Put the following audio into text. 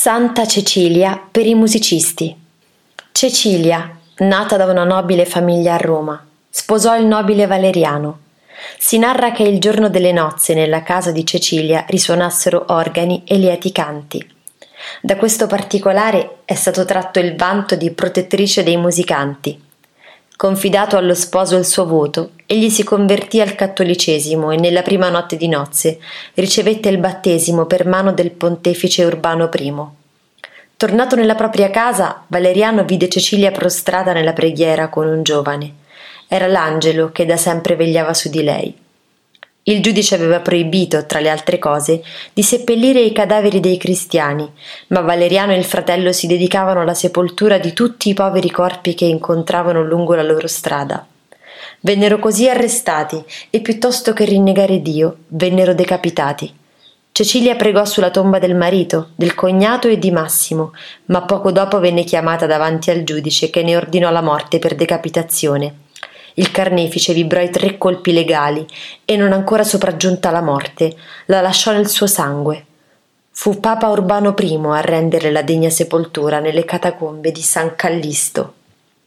Santa Cecilia per i musicisti. Cecilia, nata da una nobile famiglia a Roma, sposò il nobile Valeriano. Si narra che il giorno delle nozze nella casa di Cecilia risuonassero organi e lieti canti. Da questo particolare è stato tratto il vanto di protettrice dei musicanti. Confidato allo sposo il suo voto, egli si convertì al cattolicesimo e nella prima notte di nozze ricevette il battesimo per mano del pontefice Urbano I. Tornato nella propria casa, Valeriano vide Cecilia prostrata nella preghiera con un giovane. Era l'angelo che da sempre vegliava su di lei. Il giudice aveva proibito, tra le altre cose, di seppellire i cadaveri dei cristiani, ma Valeriano e il fratello si dedicavano alla sepoltura di tutti i poveri corpi che incontravano lungo la loro strada. Vennero così arrestati e piuttosto che rinnegare Dio, vennero decapitati. Cecilia pregò sulla tomba del marito, del cognato e di Massimo, ma poco dopo venne chiamata davanti al giudice che ne ordinò la morte per decapitazione. Il carnefice vibrò i tre colpi legali e non ancora sopraggiunta la morte, la lasciò nel suo sangue. Fu Papa Urbano I a rendere la degna sepoltura nelle catacombe di San Callisto.